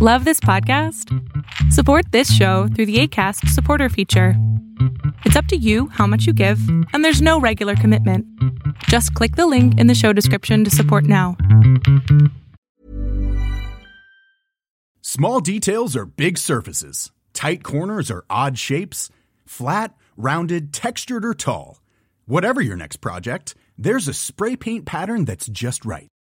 Love this podcast? Support this show through the ACAST supporter feature. It's up to you how much you give, and there's no regular commitment. Just click the link in the show description to support now. Small details are big surfaces, tight corners are odd shapes, flat, rounded, textured, or tall. Whatever your next project, there's a spray paint pattern that's just right.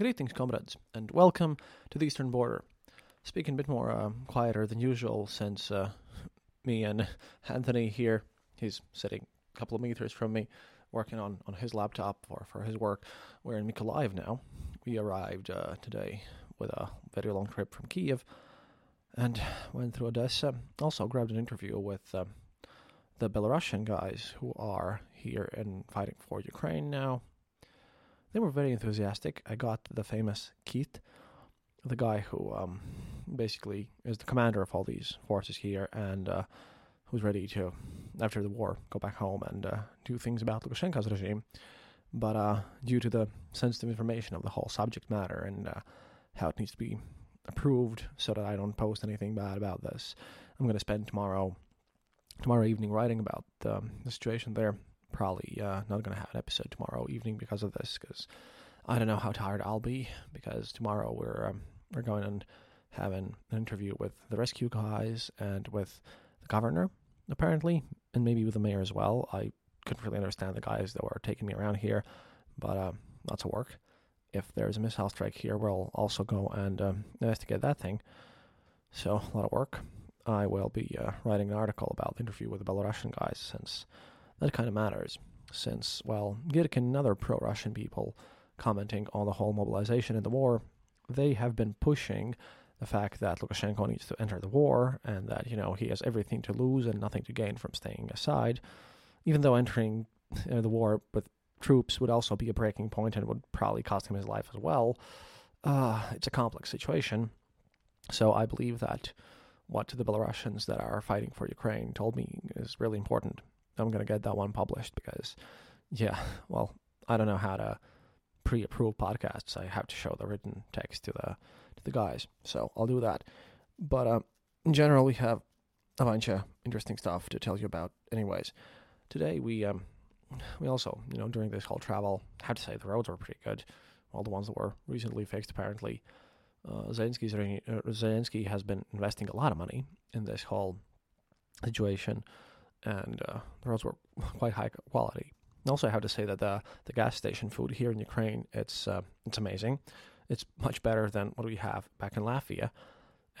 Greetings, comrades, and welcome to the Eastern Border speaking a bit more uh, quieter than usual since uh, me and Anthony here, he's sitting a couple of meters from me, working on, on his laptop for, for his work. We're in Mykolaiv now. We arrived uh, today with a very long trip from Kiev and went through Odessa. Also grabbed an interview with uh, the Belarusian guys who are here and fighting for Ukraine now. They were very enthusiastic. I got the famous Keith, the guy who um, basically is the commander of all these forces here and uh, who's ready to, after the war, go back home and uh, do things about Lukashenko's regime. But uh, due to the sensitive information of the whole subject matter and uh, how it needs to be approved so that I don't post anything bad about this, I'm going to spend tomorrow tomorrow evening writing about um, the situation there. Probably uh, not going to have an episode tomorrow evening because of this, because I don't know how tired I'll be. Because tomorrow we're um, we're going and having an interview with the rescue guys and with the governor, apparently, and maybe with the mayor as well. I couldn't really understand the guys that were taking me around here, but uh, lots of work. If there's a missile strike here, we'll also go and um, investigate that thing. So, a lot of work. I will be uh, writing an article about the interview with the Belarusian guys, since that kind of matters. Since, well, Girkin and other pro Russian people commenting on the whole mobilization in the war, they have been pushing the fact that Lukashenko needs to enter the war and that you know he has everything to lose and nothing to gain from staying aside, even though entering the war with troops would also be a breaking point and would probably cost him his life as well. Uh, it's a complex situation, so I believe that what the Belarusians that are fighting for Ukraine told me is really important. I'm gonna get that one published because, yeah, well, I don't know how to pre-approve podcasts. I have to show the written text to the to the guys. So I'll do that. But uh, in general, we have a bunch of interesting stuff to tell you about. Anyways, today we um, we also, you know, during this whole travel, I have to say the roads were pretty good. All the ones that were recently fixed, apparently. Uh, Zelensky's, uh, Zelensky has been investing a lot of money in this whole situation, and uh, the roads were quite high quality. Also, I have to say that the the gas station food here in Ukraine it's uh, it's amazing. It's much better than what we have back in Latvia.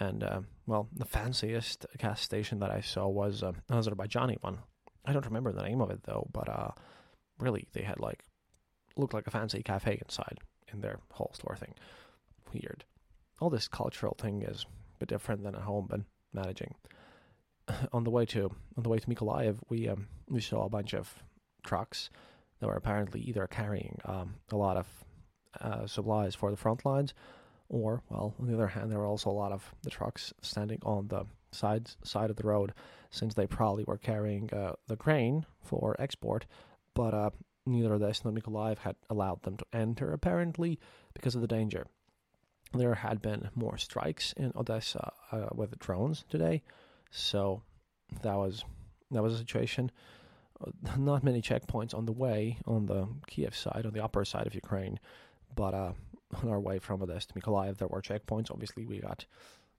And, uh, well, the fanciest gas station that I saw was uh, an Azerbaijani one. I don't remember the name of it, though, but uh, really, they had, like, looked like a fancy cafe inside in their whole store thing. Weird. All this cultural thing is a bit different than at home, but managing. on the way to on the way to Mykolaiv, we um, we saw a bunch of trucks that were apparently either carrying um, a lot of uh, supplies for the front lines, or well, on the other hand, there were also a lot of the trucks standing on the side side of the road, since they probably were carrying uh, the grain for export, but uh, neither this nor Mykolaiv had allowed them to enter apparently because of the danger. There had been more strikes in Odessa uh, with drones today, so that was that was a situation. Uh, not many checkpoints on the way on the Kiev side, on the upper side of Ukraine, but uh, on our way from Odessa to Mykolaiv, there were checkpoints. Obviously, we got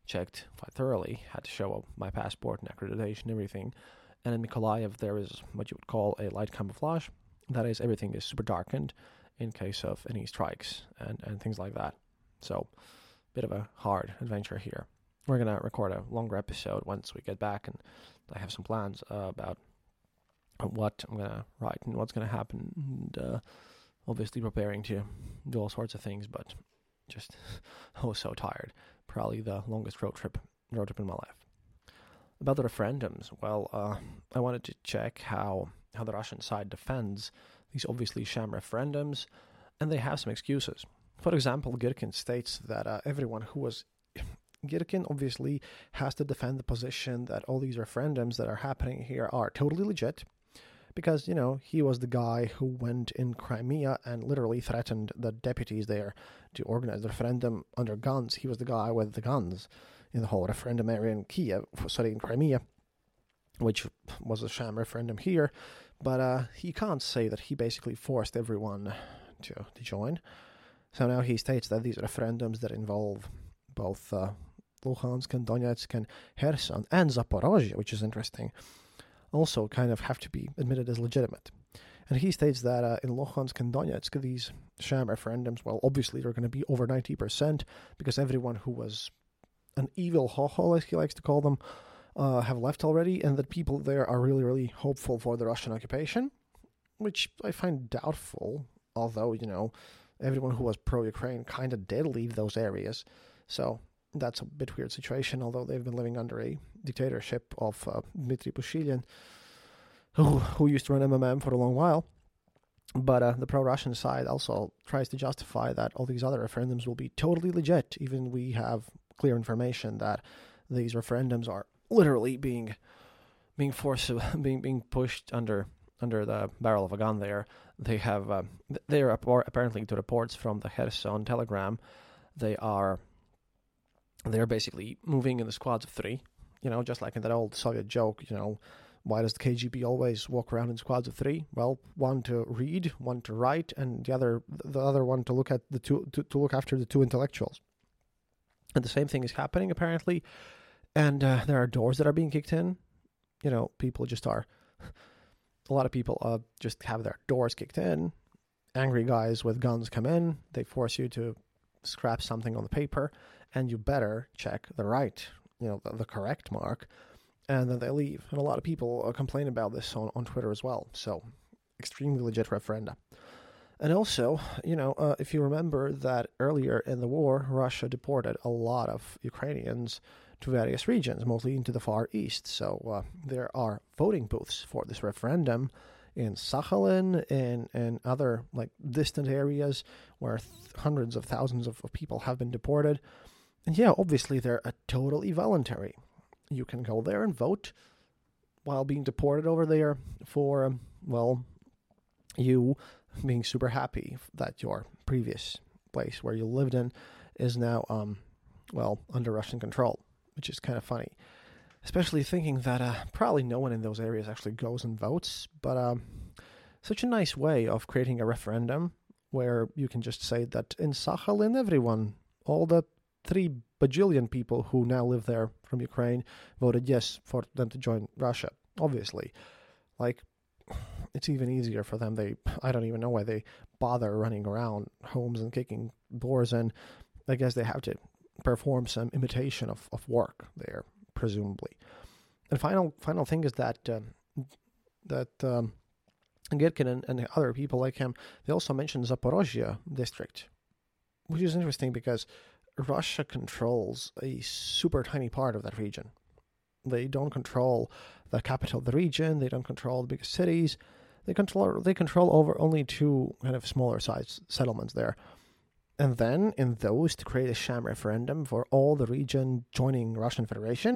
checked quite thoroughly. Had to show up my passport and accreditation, everything. And in Mykolaiv, there is what you would call a light camouflage, That is, everything is super darkened in case of any strikes and, and things like that. So, bit of a hard adventure here. We're gonna record a longer episode once we get back, and I have some plans uh, about what I'm gonna write and what's gonna happen. And, uh, obviously preparing to do all sorts of things, but just was so tired. Probably the longest road trip road trip in my life. About the referendums, well, uh, I wanted to check how how the Russian side defends these obviously sham referendums, and they have some excuses. For example, Girkin states that uh, everyone who was Girkin obviously has to defend the position that all these referendums that are happening here are totally legit because, you know, he was the guy who went in Crimea and literally threatened the deputies there to organize the referendum under guns. He was the guy with the guns in the whole referendum area in Kiev, sorry, in Crimea, which was a sham referendum here. But uh, he can't say that he basically forced everyone to, to join. So now he states that these referendums that involve both uh, Luhansk and Donetsk and Kherson and Zaporozhye, which is interesting, also kind of have to be admitted as legitimate. And he states that uh, in Luhansk and Donetsk, these sham referendums, well, obviously they're going to be over 90% because everyone who was an evil hoho, as he likes to call them, uh, have left already, and that people there are really, really hopeful for the Russian occupation, which I find doubtful, although, you know, everyone who was pro Ukraine kind of did leave those areas. So that's a bit weird situation, although they've been living under a dictatorship of uh, Dmitry Pushilin, who, who used to run MMM for a long while. But uh, the pro-Russian side also tries to justify that all these other referendums will be totally legit, even we have clear information that these referendums are literally being being forced being being pushed under under the barrel of a gun. There, they have uh, they are apparently to reports from the Kherson Telegram. They are they're basically moving in the squads of three. You know, just like in that old Soviet joke. You know, why does the KGB always walk around in squads of three? Well, one to read, one to write, and the other the other one to look at the two to, to look after the two intellectuals. And the same thing is happening apparently, and uh, there are doors that are being kicked in. You know, people just are. A lot of people uh, just have their doors kicked in. Angry guys with guns come in. They force you to scrap something on the paper and you better check the right, you know, the, the correct mark, and then they leave. And a lot of people uh, complain about this on, on Twitter as well. So, extremely legit referenda. And also, you know, uh, if you remember that earlier in the war, Russia deported a lot of Ukrainians to various regions, mostly into the Far East. So uh, there are voting booths for this referendum in Sakhalin and, and other like distant areas where th- hundreds of thousands of, of people have been deported. And yeah, obviously they're a totally voluntary. You can go there and vote while being deported over there for, well, you being super happy that your previous place where you lived in is now, um, well, under Russian control, which is kind of funny. Especially thinking that uh, probably no one in those areas actually goes and votes, but um, such a nice way of creating a referendum where you can just say that in Sakhalin, everyone, all the three bajillion people who now live there from Ukraine voted yes for them to join Russia. Obviously, like it's even easier for them. They I don't even know why they bother running around homes and kicking doors in. I guess they have to perform some imitation of, of work there, presumably. And final final thing is that um, that um, and, and other people like him they also mentioned Zaporozhye district, which is interesting because Russia controls a super tiny part of that region. They don't control the capital of the region. They don't control the biggest cities. They control they control over only two kind of smaller sized settlements there. And then in those to create a sham referendum for all the region joining Russian Federation.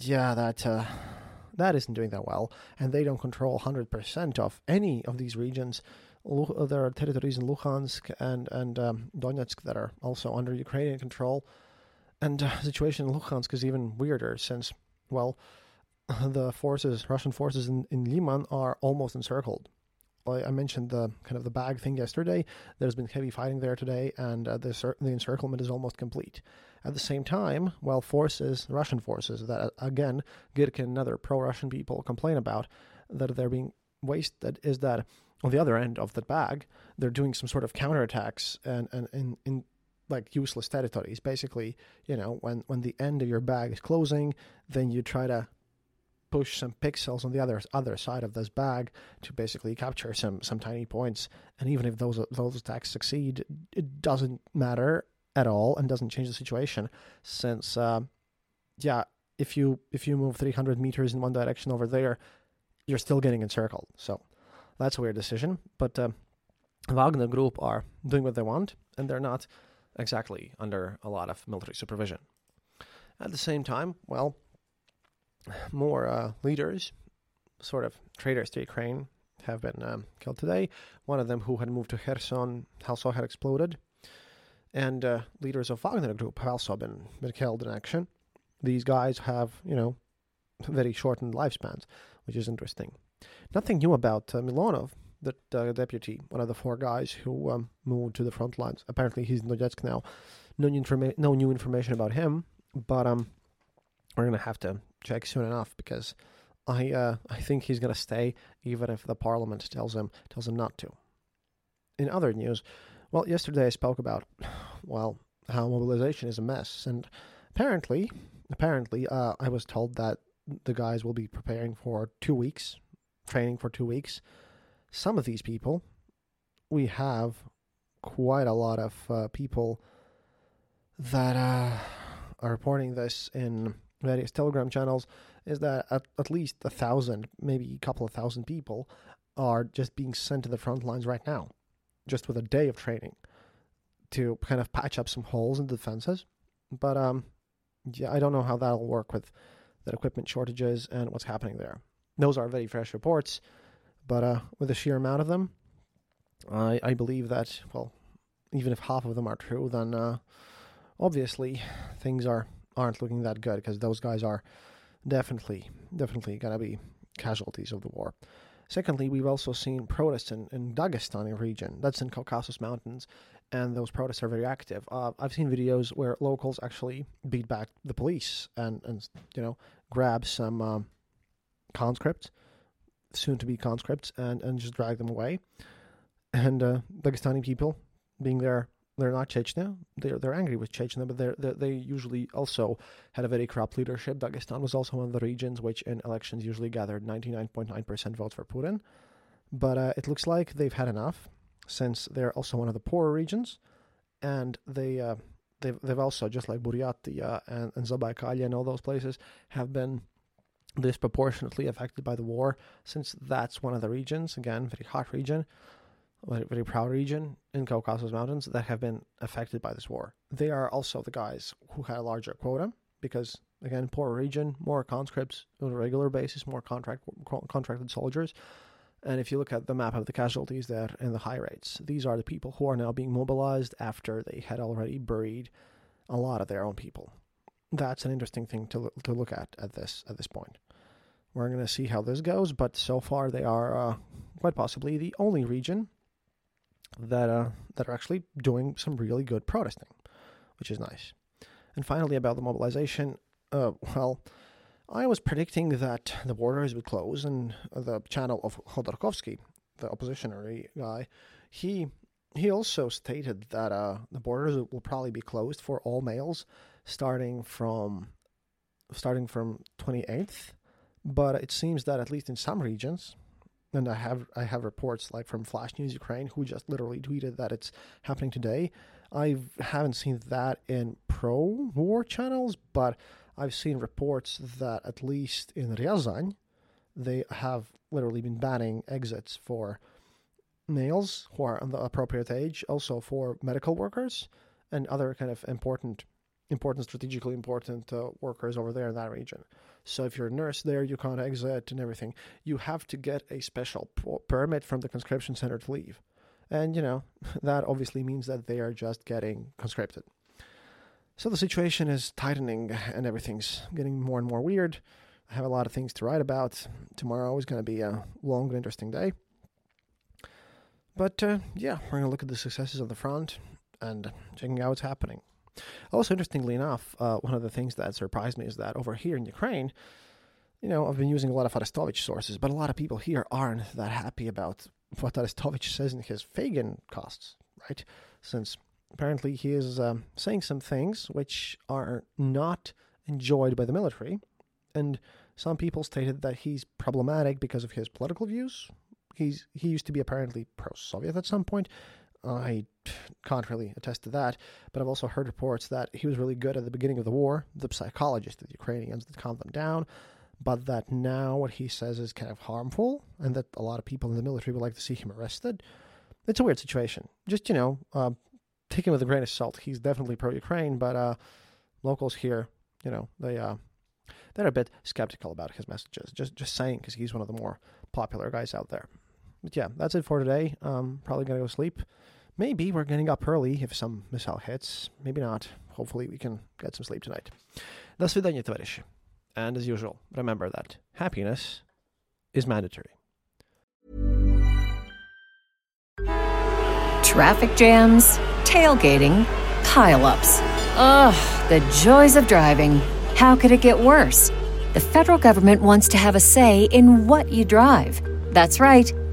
Yeah, that uh, that isn't doing that well, and they don't control hundred percent of any of these regions. Uh, There are territories in Luhansk and and um, Donetsk that are also under Ukrainian control, and uh, situation in Luhansk is even weirder since, well, the forces, Russian forces in in Liman, are almost encircled. I I mentioned the kind of the bag thing yesterday. There's been heavy fighting there today, and uh, the the encirclement is almost complete. At the same time, while forces, Russian forces, that uh, again, Girkin and other pro-Russian people complain about, that they're being wasted, is that on the other end of the bag, they're doing some sort of counterattacks and and in, in like useless territories. Basically, you know, when when the end of your bag is closing, then you try to push some pixels on the other other side of this bag to basically capture some some tiny points. And even if those those attacks succeed, it doesn't matter at all and doesn't change the situation, since uh, yeah, if you if you move 300 meters in one direction over there, you're still getting encircled. So that's a weird decision. But uh, Wagner Group are doing what they want, and they're not exactly under a lot of military supervision. At the same time, well, more uh, leaders, sort of traitors to Ukraine, have been um, killed today. One of them, who had moved to Kherson, also had exploded. And uh, leaders of Wagner Group have also been, been killed in action. These guys have, you know, very shortened lifespans, which is interesting. Nothing new about uh, Milonov, the uh, deputy, one of the four guys who um, moved to the front lines. Apparently, he's in Donetsk now. No new, informa- no new information about him, but um, we're gonna have to check soon enough because I uh, I think he's gonna stay even if the parliament tells him tells him not to. In other news, well, yesterday I spoke about well how mobilization is a mess, and apparently, apparently, uh, I was told that the guys will be preparing for two weeks, training for two weeks. Some of these people, we have quite a lot of uh, people that uh, are reporting this in various Telegram channels. Is that at, at least a thousand, maybe a couple of thousand people are just being sent to the front lines right now, just with a day of training to kind of patch up some holes in the defenses. But um, yeah, I don't know how that'll work with the equipment shortages and what's happening there. Those are very fresh reports, but uh, with the sheer amount of them, I I believe that well, even if half of them are true, then uh, obviously things are aren't looking that good because those guys are definitely definitely gonna be casualties of the war. Secondly, we've also seen protests in, in Dagestani region. That's in Caucasus Mountains, and those protests are very active. Uh, I've seen videos where locals actually beat back the police and, and you know grab some um, conscripts, soon to be conscripts, and, and just drag them away. And uh, Dagestani people, being there, they're not Chechnya. They're they're angry with Chechnya, but they're, they're they usually also had a very corrupt leadership. Dagestan was also one of the regions which in elections usually gathered 99.9% votes for Putin. But uh, it looks like they've had enough, since they're also one of the poorer regions, and they uh, they've they've also just like Buryatia and, and Zabaikalia and all those places have been disproportionately affected by the war, since that's one of the regions again very hot region very, proud region in Caucasus Mountains that have been affected by this war. They are also the guys who had a larger quota because, again, poorer region, more conscripts on a regular basis, more contract contracted soldiers. And if you look at the map of the casualties there and the high rates, these are the people who are now being mobilized after they had already buried a lot of their own people. that's an interesting thing to to look at at this at this point. We're going to see how this goes, but so far they are uh, quite possibly the only region that uh, that are actually doing some really good protesting, which is nice. And finally, about the mobilization, uh, well, I was predicting that the borders would close, and the channel of Khodorkovsky, the oppositionary guy, he he also stated that uh, the borders will probably be closed for all males starting from starting from 28th but it seems that at least in some regions and I have I have reports like from Flash News Ukraine who just literally tweeted that it's happening today. I haven't seen that in pro war channels, but I've seen reports that at least in Ryazan they have literally been banning exits for males who are on the appropriate age, also for medical workers and other kind of important important strategically important uh, workers over there in that region. So if you're a nurse there, you can't exit and everything. You have to get a special permit from the conscription center to leave. And, you know, that obviously means that they are just getting conscripted. So the situation is tightening and everything's getting more and more weird. I have a lot of things to write about. Tomorrow is going to be a long and interesting day. But uh, yeah, we're going to look at the successes of the front and checking out what's happening. Also, interestingly enough, uh, one of the things that surprised me is that over here in Ukraine, you know, I've been using a lot of Arestovich sources, but a lot of people here aren't that happy about what Arestovich says in his Feygin costs, right? Since apparently he is um, saying some things which are not enjoyed by the military, and some people stated that he's problematic because of his political views. He's he used to be apparently pro-Soviet at some point, I can't really attest to that, but I've also heard reports that he was really good at the beginning of the war, the psychologist of the Ukrainians that calmed them down, but that now what he says is kind of harmful, and that a lot of people in the military would like to see him arrested. It's a weird situation. Just, you know, uh, take him with a grain of salt. He's definitely pro Ukraine, but uh, locals here, you know, they. Uh, they're a bit skeptical about his messages. Just, just saying, because he's one of the more popular guys out there But yeah, that's it for today. Um, probably gonna go sleep. Maybe we're getting up early if some missile hits. Maybe not. Hopefully we can get some sleep tonight. До свидания, товарищи. And as usual, remember that happiness is mandatory. Traffic jams, tailgating, pileups. Ugh, the joys of driving. How could it get worse? The federal government wants to have a say in what you drive. That's right.